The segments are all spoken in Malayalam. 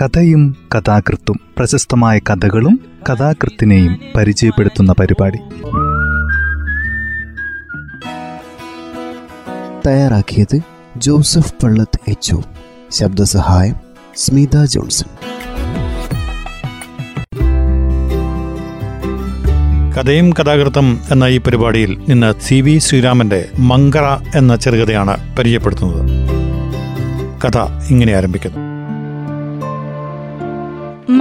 കഥയും കഥാകൃത്തും പ്രശസ്തമായ കഥകളും കഥാകൃത്തിനെയും പരിചയപ്പെടുത്തുന്ന പരിപാടി. തയ്യാറാക്കിയത് ജോസഫ് പള്ളത്ത് എച്ച് ശബ്ദസഹായം സ്മിത ജോൺസൺ. കഥയും കഥാകൃത്തും എന്ന ഈ പരിപാടിയിൽ നിന്ന് സി വി ശ്രീരാമന്റെ മങ്കറ എന്ന ചെറുകഥയാണ് പരിചയപ്പെടുത്തുന്നത്. കഥ ഇങ്ങനെ ആരംഭിക്കുന്നു.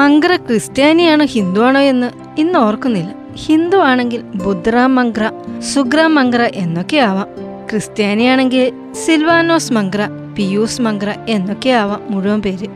മങ്കറ ക്രിസ്ത്യാനിയാണോ ഹിന്ദുവാണോ എന്ന് ഇന്ന് ഓർക്കുന്നില്ല. ഹിന്ദു ആണെങ്കിൽ ബുദ്ധറാം മങ്ക്ര സുഗ്രാം മങ്ക്ര എന്നൊക്കെ ആവാം. ക്രിസ്ത്യാനിയാണെങ്കിൽ സിൽവാനോസ് മങ്ക്ര പിയൂസ് മങ്ക്ര എന്നൊക്കെ ആവാം മുഴുവൻ പേര്.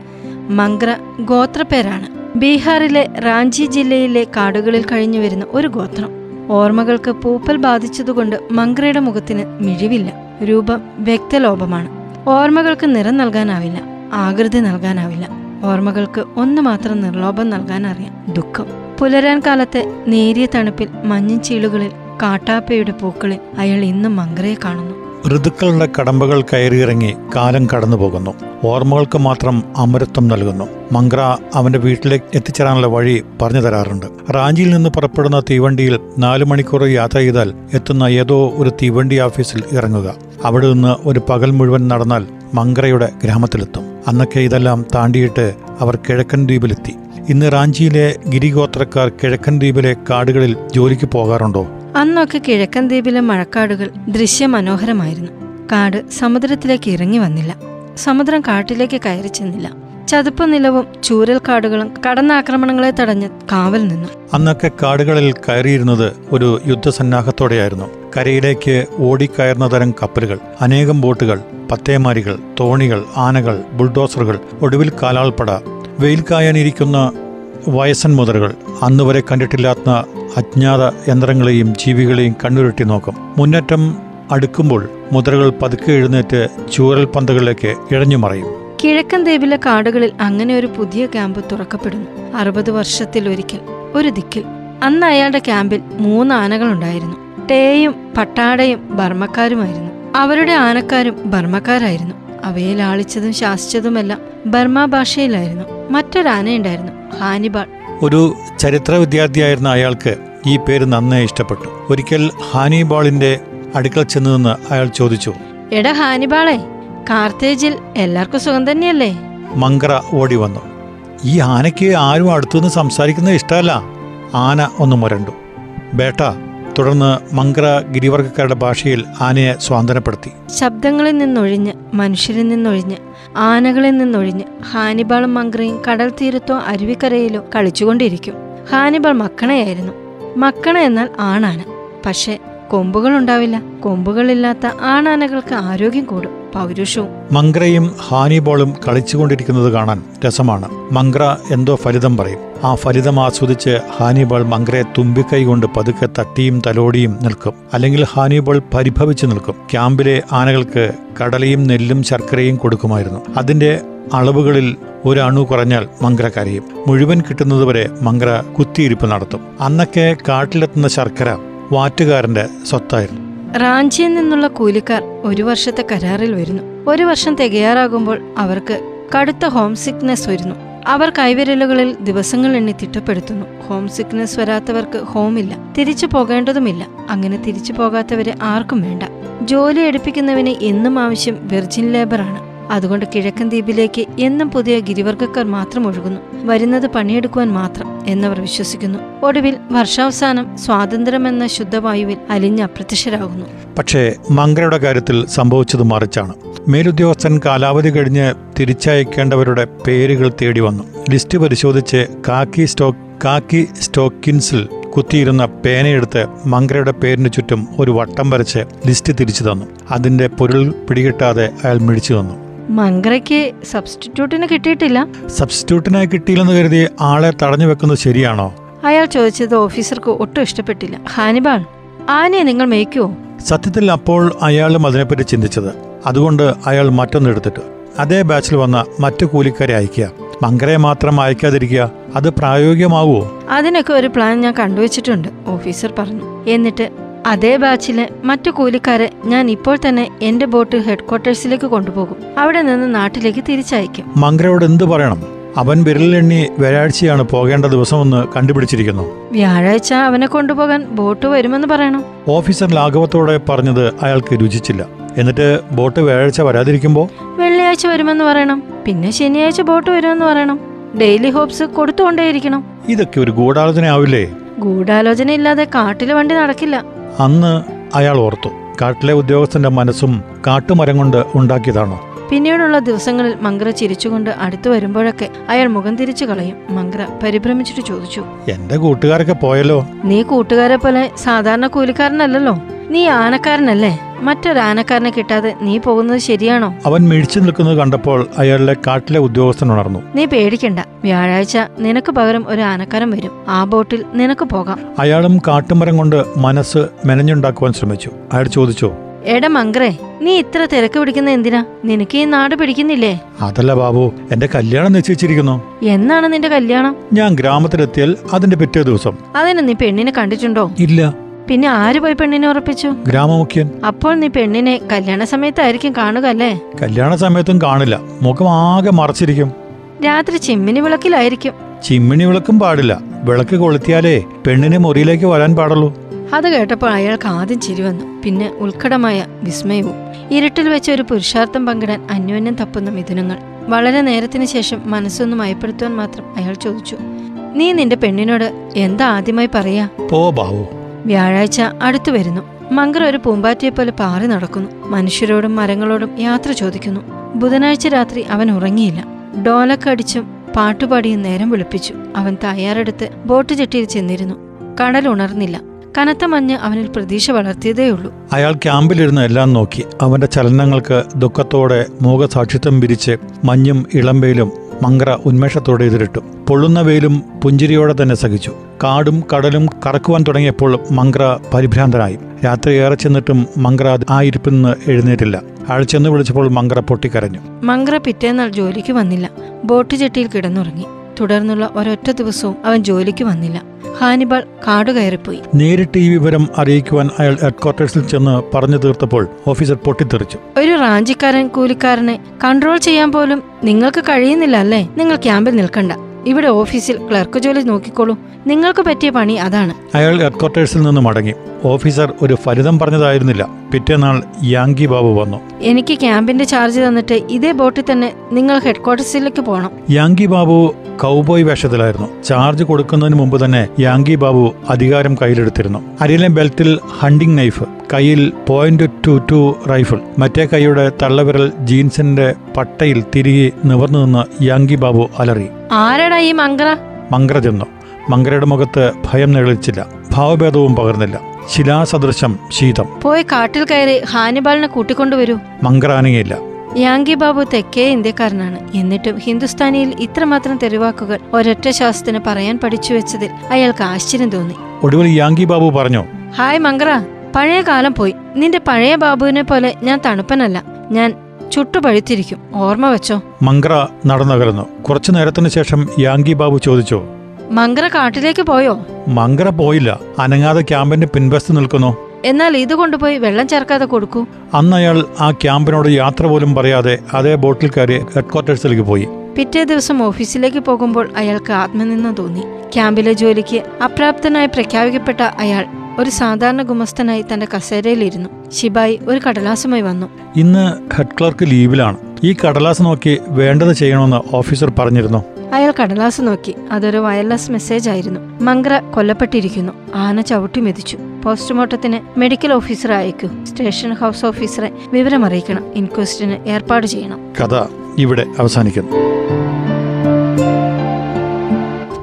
മങ്ക്ര ഗോത്രപ്പേരാണ് ബീഹാറിലെ റാഞ്ചി ജില്ലയിലെ കാടുകളിൽ കഴിഞ്ഞു വരുന്ന ഒരു ഗോത്രം. ഓർമ്മകൾക്ക് പൂപ്പൽ ബാധിച്ചതുകൊണ്ട് മങ്ക്രയുടെ മുഖത്തിന് മിഴിവില്ല. രൂപം വ്യക്തലോപമാണ്. ഓർമ്മകൾക്ക് നിറം നൽകാനാവില്ല. ആകൃതി നൽകാനാവില്ല. ഓർമ്മകൾക്ക് ഒന്ന് മാത്രം നിർലോഭം നൽകാൻ അറിയാം. ദുഃഖം. പുലരാൻ കാലത്തെ നേരിയ തണുപ്പിൽ മഞ്ഞ ചീളുകളിൽ കാട്ടാപ്പയുടെ പൂക്കളിൽ അയാൾ ഇന്നും മങ്കരയെ കാണുന്നു. ഋതുക്കളുടെ കടമ്പകൾ കയറിയിറങ്ങി കാലം കടന്നു പോകുന്നു ഓർമ്മകൾക്ക് മാത്രം അമരത്വം നൽകുന്നു. മങ്ക്ര അവന്റെ വീട്ടിലേക്ക് എത്തിച്ചേരാനുള്ള വഴി പറഞ്ഞു തരാറുണ്ട്. റാഞ്ചിയിൽ നിന്ന് പുറപ്പെടുന്ന തീവണ്ടിയിൽ നാലു മണിക്കൂർ യാത്ര ചെയ്താൽ എത്തുന്ന ഏതോ ഒരു തീവണ്ടി ഓഫീസിൽ ഇറങ്ങുക. അവിടെ നിന്ന് ഒരു പകൽ മുഴുവൻ നടന്നാൽ മങ്ക്രയുടെ ഗ്രാമത്തിലെത്തും. അന്നൊക്കെ ഇതെല്ലാം താണ്ടിയിട്ട് അവർ കിഴക്കൻ ദ്വീപിലെത്തി. ഇന്ന് റാഞ്ചിയിലെ ഗിരിഗോത്രക്കാർ കിഴക്കൻ ദ്വീപിലെ കാടുകളിൽ ജോലിക്ക് പോകാറുണ്ടോ? അന്നൊക്കെ കിഴക്കൻ ദ്വീപിലെ മഴക്കാടുകൾ ദൃശ്യമനോഹരമായിരുന്നു. കാട് സമുദ്രത്തിലേക്ക് ഇറങ്ങി വന്നില്ല. സമുദ്രം കാട്ടിലേക്ക് കയറി ചെന്നില്ല. ചതുപ്പ് നിലവും ചൂരൽക്കാടുകളും കടന്നാക്രമണങ്ങളെ തടഞ്ഞ് കാവൽ നിന്നു. അന്നൊക്കെ കാടുകളിൽ കയറിയിരുന്നത് ഒരു യുദ്ധസന്നാഹത്തോടെയായിരുന്നു. കരയിലേക്ക് ഓടിക്കയറുന്ന തരം കപ്പലുകൾ അനേകം ബോട്ടുകൾ പത്തേമാരികൾ തോണികൾ ആനകൾ ബുൾഡോസറുകൾ ഒടുവിൽ കാലാൾപ്പട വെയിൽ കായാനിരിക്കുന്ന വയസ്സൻ മുതലുകൾ അന്നുവരെ കണ്ടിട്ടില്ലാത്ത അജ്ഞാത യന്ത്രങ്ങളെയും ജീവികളെയും കണ്ണുരുട്ടി നോക്കും. മുന്നേറ്റം അടുക്കുമ്പോൾ മുതലുകൾ പതുക്കെ എഴുന്നേറ്റ് ചൂരൽ പന്തുകളിലേക്ക് ഇഴഞ്ഞു മറയും. കിഴക്കൻ ദ്വീപിലെ കാടുകളിൽ അങ്ങനെ ഒരു പുതിയ ക്യാമ്പ് തുറക്കപ്പെടുന്നു. അറുപത് വർഷത്തിൽ ഒരിക്കൽ ഒരു ദിക്കിൽ. അന്ന് അയാളുടെ ക്യാമ്പിൽ മൂന്ന് ആനകളുണ്ടായിരുന്നു. ടേയും പട്ടാടയും ബർമ്മക്കാരുമായിരുന്നു. അവരുടെ ആനക്കാരും ബർമ്മക്കാരായിരുന്നു. അവയെ ലാളിച്ചതും ശാസിച്ചതുമെല്ലാം ബർമ്മ ഭാഷയിലായിരുന്നു. മറ്റൊരാനയുണ്ടായിരുന്നു ഹാനിബാൾ. ഒരു ചരിത്ര വിദ്യാർത്ഥിയായിരുന്ന അയാൾക്ക് ഈ പേര് നന്നേ ഇഷ്ടപ്പെട്ടു. ഒരിക്കൽ ഹാനിബാളിന്റെ അടുക്കൽ ചെന്നതെന്ന് നിന്ന് അയാൾ ചോദിച്ചു എടാ ഹാനിബാളെ കാർത്തേജിൽ എല്ലാവർക്കും സുഖം തന്നെയല്ലേ? മങ്കറ ഓടി വന്നു. ഈ ആനയ്ക്ക് ആരും അടുത്തുനിന്ന് സംസാരിക്കുന്നത് ഇഷ്ടമല്ല. ആന ഒന്ന് മുരണ്ടു. ബേട്ട തുടർന്ന് മംഗ്ര ഗിരിവർഗക്കാരുടെ ഭാഷയിൽ ആനയെ സ്വാന്തനപ്പെടുത്തി. ശബ്ദങ്ങളിൽ നിന്നൊഴിഞ്ഞ് മനുഷ്യരിൽ നിന്നൊഴിഞ്ഞ് ആനകളിൽ നിന്നൊഴിഞ്ഞ് ഹാനിബാളും മംഗ്രയും കടൽ തീരത്തോ അരുവിക്കരയിലോ കളിച്ചുകൊണ്ടിരിക്കും. ഹാനിബാൾ മക്കണയായിരുന്നു. മക്കണ എന്നാൽ ആണാന. പക്ഷെ കൊമ്പുകളുണ്ടാവില്ല. കൊമ്പുകളില്ലാത്ത ആണാനകൾക്ക് ആരോഗ്യം കൂടും. പൗരുഷവും മംഗ്രയും ഹാനിബോളും കളിച്ചുകൊണ്ടിരിക്കുന്നത് കാണാൻ രസമാണ്. മംഗ്ര എന്തോ ഫലിതം പറയും. ആ ഫലിതം ആസ്വദിച്ച് ഹാനിബോൾ മംഗ്രയെ തുമ്പിക്കൈ കൊണ്ട് പതുക്കെ തട്ടിയും തലോടിയും നിൽക്കും. അല്ലെങ്കിൽ ഹാനിബോൾ പരിഭവിച്ചു നിൽക്കും. ക്യാമ്പിലെ ആനകൾക്ക് കടലയും നെല്ലും ശർക്കരയും കൊടുക്കുമായിരുന്നു. അതിന്റെ അളവുകളിൽ ഒരു അണു കുറഞ്ഞാൽ മംഗ്ര കരയും. മുഴുവൻ കിട്ടുന്നതുവരെ മംഗ്ര കുത്തിയിരിപ്പ് നടത്തും. അന്നൊക്കെ കാട്ടിലെത്തുന്ന ശർക്കര വാറ്റുകാരന്റെ സ്വത്തായിരുന്നു. റാഞ്ചിയിൽ നിന്നുള്ള കൂലിക്കാർ ഒരു വർഷത്തെ കരാറിൽ വരുന്നു. ഒരു വർഷം തികയാറാകുമ്പോൾ അവർക്ക് കടുത്ത ഹോം സിക്നെസ് വരുന്നു. അവർ കൈവിരലുകളിൽ ദിവസങ്ങൾ എണ്ണി തിട്ടപ്പെടുത്തുന്നു. ഹോം സിക്നെസ് വരാത്തവർക്ക് ഹോമില്ല തിരിച്ചു പോകേണ്ടതുമില്ല. അങ്ങനെ തിരിച്ചു പോകാത്തവരെ ആർക്കും വേണ്ട. ജോലി എടുപ്പിക്കുന്നവന് എന്നും ആവശ്യം വെർജിൻ ലേബറാണ് അതുകൊണ്ട് കിഴക്കൻ ദ്വീപിലേക്ക് എന്നും പുതിയ ഗിരിവർഗക്കാർ മാത്രം ഒഴുകുന്നു. വരുന്നത് പണിയെടുക്കുവാൻ മാത്രം എന്നവർ വിശ്വസിക്കുന്നു. ഒടുവിൽ വർഷാവസാനം സ്വാതന്ത്ര്യമെന്ന ശുദ്ധവായുവിൽ അലിഞ്ഞ് അപ്രത്യക്ഷരാകുന്നു. പക്ഷേ മങ്കരയുടെ കാര്യത്തിൽ സംഭവിച്ചത് മറിച്ചാണ്. മേലുദ്യോഗസ്ഥൻ കാലാവധി കഴിഞ്ഞ് തിരിച്ചയക്കേണ്ടവരുടെ പേരുകൾ തേടി വന്നു. ലിസ്റ്റ് പരിശോധിച്ച് കാക്കി സ്റ്റോക്ക് കാക്കി സ്റ്റോക്കിൻസിൽ കുത്തിയിരുന്ന പേനയെടുത്ത് മങ്കരയുടെ പേരിന് ചുറ്റും ഒരു വട്ടം വരച്ച് ലിസ്റ്റ് തിരിച്ചു തന്നു. അതിന്റെ പൊരുൾ പിടികിട്ടാതെ അയാൾ മിഴിച്ചു തന്നു. മങ്കറയ്ക്ക് സബ്സ്റ്റിറ്റ്യൂട്ടിന് കിട്ടിയിട്ടില്ല. സബ്സ്റ്റിറ്റ്യൂട്ടിനായി കിട്ടിയില്ലെന്ന് കരുതി ആളെ തടഞ്ഞു വെക്കുന്നത് ശരിയാണോ? അയാൾ ചോദിച്ചത് ഓഫീസർക്ക് ഒട്ടും ഇഷ്ടപ്പെട്ടില്ല. ഹാനിബാൾ ആനയെ നിങ്ങൾ മേയ്ക്കുവോ? സത്യത്തിൽ അപ്പോൾ അയാളും അതിനെപ്പറ്റി ചിന്തിച്ചത്. അതുകൊണ്ട് അയാൾ മറ്റൊന്നെടുത്തിട്ട് അതേ ബാച്ചിൽ വന്ന മറ്റു കൂലിക്കാരെ അയക്കുക മങ്കരയെ മാത്രം അയക്കാതിരിക്കുക അത് പ്രായോഗികമാവുമോ? അതിനൊക്കെ ഒരു പ്ലാൻ ഞാൻ കണ്ടുവച്ചിട്ടുണ്ട് ഓഫീസർ പറഞ്ഞു. എന്നിട്ട് അതേ ബാച്ചിലെ മറ്റു കൂലിക്കാരെ ഞാൻ ഇപ്പോൾ തന്നെ എന്റെ ബോട്ട് ഹെഡ്ക്വാർട്ടേഴ്സിലേക്ക് കൊണ്ടുപോകും. അവിടെ നിന്ന് നാട്ടിലേക്ക് തിരിച്ചയക്കും. മംഗരയോട് എന്ത് പറയണം? അവൻ വിരലിലെണ്ണി വ്യാഴാഴ്ചയാണ് പോകേണ്ട ദിവസമെന്ന് കണ്ടുപിടിച്ചിരിക്കുന്നു. വ്യാഴാഴ്ച അവനെ കൊണ്ടുപോകാൻ ബോട്ട് വരുമെന്ന് പറയണം. ഓഫീസർ ലാഘവത്തോടെ പറഞ്ഞത് അയാൾക്ക് രുചിച്ചില്ല. എന്നിട്ട് ബോട്ട് വ്യാഴാഴ്ച വരാതിരിക്കുമ്പോൾ വെള്ളിയാഴ്ച വരുമെന്ന് പറയണം. പിന്നെ ശനിയാഴ്ച ബോട്ട് വരുമെന്ന് പറയണം. ഡെയിലി ഹോപ്സ് കൊടുത്തുകൊണ്ടേയിരിക്കണം. ഇതൊക്കെ ഒരു ഗൂഢാലോചന ആവില്ലേ ഗൂഢാലോചന ഇല്ലാതെ കാട്ടിലെ വണ്ടി നടക്കില്ല. അന്ന് അയാൾ ഓർത്തു. കാട്ടിലെ ഉദ്യോഗസ്ഥന്റെ മനസ്സും കാട്ടുമരം കൊണ്ട് ഉണ്ടാക്കിയതാണോ? പിന്നീടുള്ള ദിവസങ്ങളിൽ മംഗ്ര ചിരിച്ചുകൊണ്ട് അടുത്തു വരുമ്പോഴൊക്കെ അയാൾ മുഖം തിരിച്ചു കളയും. മംഗ്ര പരിഭ്രമിച്ചിട്ട് ചോദിച്ചു. എന്റെ കൂട്ടുകാരൊക്കെ പോയല്ലോ? നീ കൂട്ടുകാരെ പോലെ സാധാരണ കൂലിക്കാരനല്ലല്ലോ? നീ ആനക്കാരനല്ലേ? മറ്റൊരാനക്കാരനെ കിട്ടാതെ നീ പോകുന്നത് ശരിയാണോ? അവൻ മിഴിച്ചു നിൽക്കുന്നത് കണ്ടപ്പോൾ അയാളുടെ കാട്ടിലെ ഉദ്യോഗസ്ഥൻ ഉണർന്നു. നീ പേടിക്കണ്ട. വ്യാഴാഴ്ച നിനക്ക് പകരം ഒരു ആനക്കാരൻ വരും. ആ ബോട്ടിൽ നിനക്ക് പോകാം. അയാളും കാട്ടുമരം കൊണ്ട് മനസ്സ് മെനഞ്ഞുണ്ടാക്കുവാൻ ശ്രമിച്ചു. അയാൾ ചോദിച്ചു എടാ മംഗ്രേ നീ ഇത്ര തിരക്ക് പിടിക്കുന്ന എന്തിനാ? നിനക്ക് ഈ നാട് പിടിക്കുന്നില്ലേ? അതല്ല ബാബു എന്റെ കല്യാണം നിശ്ചയിച്ചിരിക്കുന്നു. എന്നാണ് നിന്റെ കല്യാണം? ഞാൻ ഗ്രാമത്തിലെത്തിയാൽ അതിന്റെ പിറ്റേ ദിവസം. അതിന് നീ പെണ്ണിനെ കണ്ടിട്ടുണ്ടോ? ഇല്ല. പിന്നെ ആര് പോയി പെണ്ണിനെ ഉറപ്പിച്ചു? ഗ്രാമമുഖ്യൻ. അപ്പോൾ നീ പെണ്ണിനെ കല്യാണ സമയത്തായിരിക്കും കാണുക അല്ലേ? കല്യാണ സമയത്തും കാണില്ല. മുഖം ആകെ മറച്ചിരിക്കും. രാത്രി ചിമ്മിനി വിളക്കിലായിരിക്കും. ചിമ്മിണി വിളക്കും പാടില്ല. വിളക്ക് കൊളുത്തിയാലേ പെണ്ണിനെ മുറിയിലേക്ക് വരാൻ പാടുള്ളൂ. അത് കേട്ടപ്പോൾ അയാൾക്ക് ആദ്യം ചിരി വന്നു. പിന്നെ ഉത്കടമായ വിസ്മയവും. ഇരുട്ടിൽ വെച്ച ഒരു പുരുഷാർത്ഥം പങ്കിടാൻ അന്യോന്യം തപ്പുന്ന മിഥുനങ്ങൾ. വളരെ നേരത്തിന് ശേഷം മനസ്സൊന്ന് മയപ്പെടുത്തുവാൻ മാത്രം അയാൾ ചോദിച്ചു. നീ നിന്റെ പെണ്ണിനോട് എന്താ ആദ്യമായി പറയാ? പോ ബാബു വ്യാഴാഴ്ച അടുത്തു വരുന്നു. മങ്കർ ഒരു പൂമ്പാറ്റയെ പോലെ പാറി നടക്കുന്നു. മനുഷ്യരോടും മരങ്ങളോടും യാത്ര ചോദിക്കുന്നു. ബുധനാഴ്ച രാത്രി അവൻ ഉറങ്ങിയില്ല. ഡോലക്കടിച്ചും പാട്ടുപാടിയും നേരം വിളിപ്പിച്ചു. അവൻ തയ്യാറെടുത്ത് ബോട്ട് ജെട്ടിയിൽ ചെന്നിരുന്നു. കടൽ ഉണർന്നില്ല. കനത്ത മഞ്ഞ് അവനിൽ പ്രതീക്ഷ വളർത്തിയതേയുള്ളൂ. അയാൾ ക്യാമ്പിലിരുന്ന് എല്ലാം നോക്കി. അവന്റെ ചലനങ്ങൾക്ക് ദുഃഖത്തോടെ മൂകസാക്ഷിത്വം വിരിച്ച് മഞ്ഞും ഇളമ്പയിലും മങ്കറ ഉന്മേഷത്തോടെ എതിരിട്ടു. പൊള്ളുന്ന വെയിലും പുഞ്ചിരിയോടെ തന്നെ സഹിച്ചു. കാടും കടലും കറക്കുവാൻ തുടങ്ങിയപ്പോൾ മങ്കറ പരിഭ്രാന്തനായി. രാത്രി ഏറെ ചെന്നിട്ടും മങ്കറ ആ ഇരിപ്പിൽ നിന്ന് എഴുന്നേറ്റില്ല. അയാൾ ചെന്ന് വിളിച്ചപ്പോൾ മങ്കറ പൊട്ടിക്കരഞ്ഞു. മങ്കറ പിറ്റേന്നാൾ ജോലിക്ക് വന്നില്ല. ബോട്ട് ജെട്ടിയിൽ കിടന്നുറങ്ങി. തുടർന്നുള്ള ഒരൊറ്റ ദിവസവും അവൻ ജോലിക്ക് വന്നില്ല. ഹാനിബാൾ കാടു കയറിപ്പോയി നേരിട്ട് ഈ വിവരം അറിയിക്കുവാൻ അയാൾ ഹെഡ്ക്വാർട്ടേഴ്സിൽ ചെന്ന് പറഞ്ഞു തീർത്തപ്പോൾ ഓഫീസർ പൊട്ടിത്തെറിച്ചു. ഒരു റാഞ്ചിക്കാരൻ കൂലിക്കാരനെ കൺട്രോൾ ചെയ്യാൻ പോലും നിങ്ങൾക്ക് കഴിയുന്നില്ല അല്ലേ? നിങ്ങൾ ക്യാമ്പിൽ നിൽക്കണ്ട. ഇവിടെ ഓഫീസിൽ ക്ലർക്ക് ജോലി നോക്കിക്കോളൂ. നിങ്ങൾക്ക് പറ്റിയ പണി അതാണ്. അയാൾ ഹെഡ്ക്വാർട്ടേഴ്സിൽ നിന്ന് മടങ്ങി. ഓഫീസർ ഒരു ഫലിതം പറഞ്ഞതായിരുന്നില്ല. പിറ്റേന്നാൾ യാങ്കി ബാബു വന്നു. എനിക്ക് ക്യാമ്പിന്റെ ചാർജ് തന്നിട്ട് ഇതേ ബോട്ടിൽ തന്നെ നിങ്ങൾ ഹെഡ്ക്വാർട്ടേഴ്സിലേക്ക് പോകണം യാങ്കി ബാബു കൗബോയ് വേഷത്തിലായിരുന്നു. ചാർജ് കൊടുക്കുന്നതിന് മുമ്പ് തന്നെ യാങ്കി ബാബു അധികാരം കയ്യിലെടുത്തിരുന്നു. അരിയിലെ ബെൽറ്റിൽ ഹണ്ടിംഗ് നൈഫ് കയ്യിൽ പോയിന്റ് ടു ടു റൈഫിൾ മറ്റേ കൈയുടെ തള്ളവിരൽ ജീൻസിന്റെ പട്ടയിൽ തിരികെ നിവർന്നു നിന്ന് യാങ്കി ബാബു അലറി. ആരടാ ഈ മങ്കറ മങ്കര ചെന്നു. മങ്കരയുടെ മുഖത്ത് ഭയം നിഴലിച്ചില്ല. ഭാവഭേദവും പകർന്നില്ല. ശിലാസദൃശം ശീതം. പോയി കാട്ടിൽ കയറി ഹാനിബാളിനെ കൂട്ടിക്കൊണ്ടുവരൂ. മങ്കര അനങ്ങിയില്ല യാങ്കി ബാബു തെക്കേ ഇന്ത്യക്കാരനാണ്. എന്നിട്ടും ഹിന്ദുസ്ഥാനിയിൽ ഇത്രമാത്രം തെരുവാക്കുകൾ ഒരൊറ്റ ശ്വാസത്തിന് പറയാൻ പഠിച്ചു വെച്ചതിൽ അയാൾക്ക് ആശ്ചര്യം തോന്നി. ഒടുവിൽ യാങ്കി ബാബു പറഞ്ഞു ഹായ് മങ്കറ പഴയ കാലം പോയി. നിന്റെ പഴയ ബാബുവിനെ പോലെ ഞാൻ തണുപ്പനല്ല. ഞാൻ ചുട്ടുപഴുത്തിരിക്കും. ഓർമ്മ വെച്ചോ? മങ്കറ നടന്നകരുന്നു കുറച്ചു നേരത്തിന് ശേഷം യാങ്കി ബാബു ചോദിച്ചു മങ്കറ കാട്ടിലേക്ക് പോയോ? മങ്കര പോയില്ല. അനങ്ങാതെ ക്യാമ്പിന്റെ പിൻവശത്ത് നിൽക്കുന്നു. എന്നാൽ ഇത് കൊണ്ടുപോയി വെള്ളം ചേർക്കാതെ കൊടുക്കൂ. അന്ന് അയാൾ ആ ക്യാമ്പിനോട് യാത്ര പോലും പറയാതെ അതേ ബോട്ടിൽ കയറി ഹെഡ്ക്വാർട്ടേഴ്സിലേക്ക് പോയി. പിറ്റേ ദിവസം ഓഫീസിലേക്ക് പോകുമ്പോൾ അയാൾക്ക് ആത്മനിന്ദ തോന്നി. ക്യാമ്പിലെ ജോലിക്ക് അപ്രാപ്തനായി പ്രഖ്യാപിക്കപ്പെട്ട അയാൾ ഒരു സാധാരണ ഗുമസ്തനായി തന്റെ കസേരയിലിരുന്നു. ശിബായി ഒരു കടലാസുമായി വന്നു. ഇന്ന് ഹെഡ് ക്ലർക്ക് ലീവിലാണ്. ഈ കടലാസ് നോക്കി വേണ്ടത് ചെയ്യണമെന്ന് ഓഫീസർ പറഞ്ഞിരുന്നു. അയാൾ കടലാസ് നോക്കി. അതൊരു വയർലെസ് മെസ്സേജ് ആയിരുന്നു. മംഗ്ര കൊല്ലപ്പെട്ടിരിക്കുന്നു. ആന ചവിട്ടി മെതിച്ചു. പോസ്റ്റ്മോർട്ടത്തിന് മെഡിക്കൽ ഓഫീസറെ അയക്കൂ. സ്റ്റേഷൻ ഹൗസ് ഓഫീസറെ വിവരം അറിയിക്കണം. ഇൻക്വസ്റ്റിന് ഏർപ്പാട് ചെയ്യണം. കഥ ഇവിടെ അവസാനിക്കുന്നു.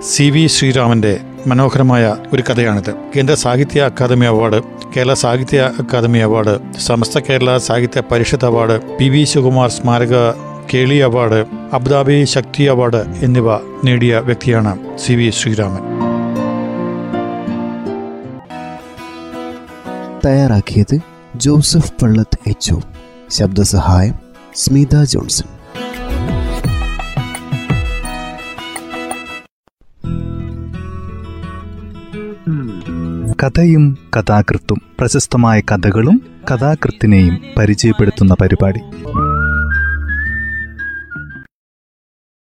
സി വി ശ്രീരാമന്റെ മനോഹരമായ ഒരു കഥയാണിത്. കേന്ദ്ര സാഹിത്യ അക്കാദമി അവാർഡ് കേരള സാഹിത്യ academy award Samastha Kerala Sahitya Parishad award P V Sivakumar സ്മാരക Keli award Abu Dhabi Sakthi award എന്നിവ നേടിയ വ്യക്തിയാണ് സി വി ശ്രീരാമൻ. തയ്യാറാക്കിയത് ജോസഫ് പള്ളത്ത് എച്ച് ശബ്ദസഹായം സ്മിത ജോൺസൺ. കഥയും കഥാകൃത്തും പ്രശസ്തമായ കഥകളും കഥാകൃത്തിനെയും പരിചയപ്പെടുത്തുന്ന പരിപാടി.